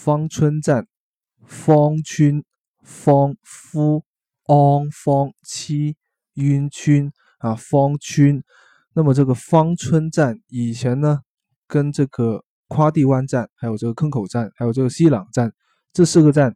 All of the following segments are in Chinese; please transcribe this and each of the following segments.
芳村站、芳村、芳夫、安芳、七、晕村啊，芳村。那么这个芳村站以前呢，跟这个夸地湾站、还有这个坑口站、还有这个西朗站这四个站，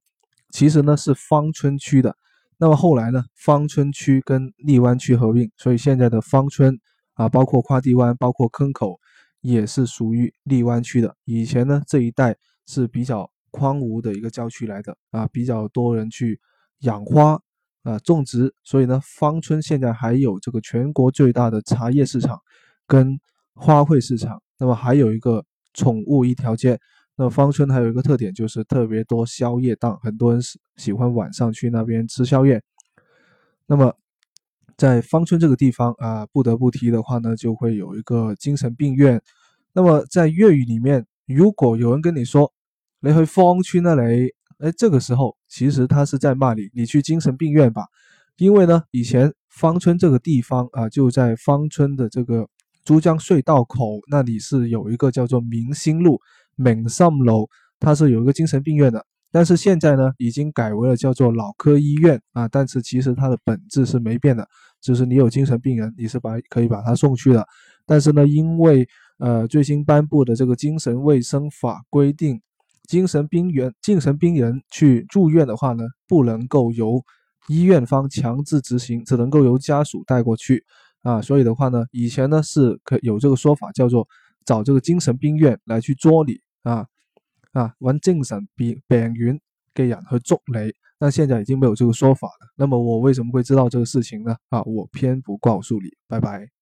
其实呢是芳村区的。那么后来呢，芳村区跟荔湾区合并，所以现在的芳村啊，包括夸地湾、包括坑口，也是属于荔湾区的。以前呢，这一带是比较荒芜的一个郊区来的啊，比较多人去养花啊种植，所以呢，芳村现在还有这个全国最大的茶叶市场跟花卉市场。那么还有一个宠物一条街。那芳村还有一个特点，就是特别多宵夜档，很多人喜喜欢晚上去那边吃宵夜。那么在芳村这个地方啊，不得不提的话呢，就会有一个精神病院。那么在粤语里面，如果有人跟你说“你去芳村那里”，哎，这个时候其实他是在骂你，你去精神病院吧。因为呢，以前芳村这个地方啊，就在芳村的这个珠江隧道口那里是有一个叫做明星路。闽上楼，它是有一个精神病院的，但是现在呢，已经改为了叫做脑科医院啊。但是其实它的本质是没变的，就是你有精神病人，你是把可以把他送去的。但是呢，因为呃最新颁布的这个精神卫生法规定，精神病院精神病人去住院的话呢，不能够由医院方强制执行，只能够由家属带过去啊。所以的话呢，以前呢是可有这个说法叫做。找这个精神病院来去捉你啊啊，玩精神病病院给人去捉你，但现在已经没有这个说法了。那么我为什么会知道这个事情呢？啊，我偏不告诉你，拜拜。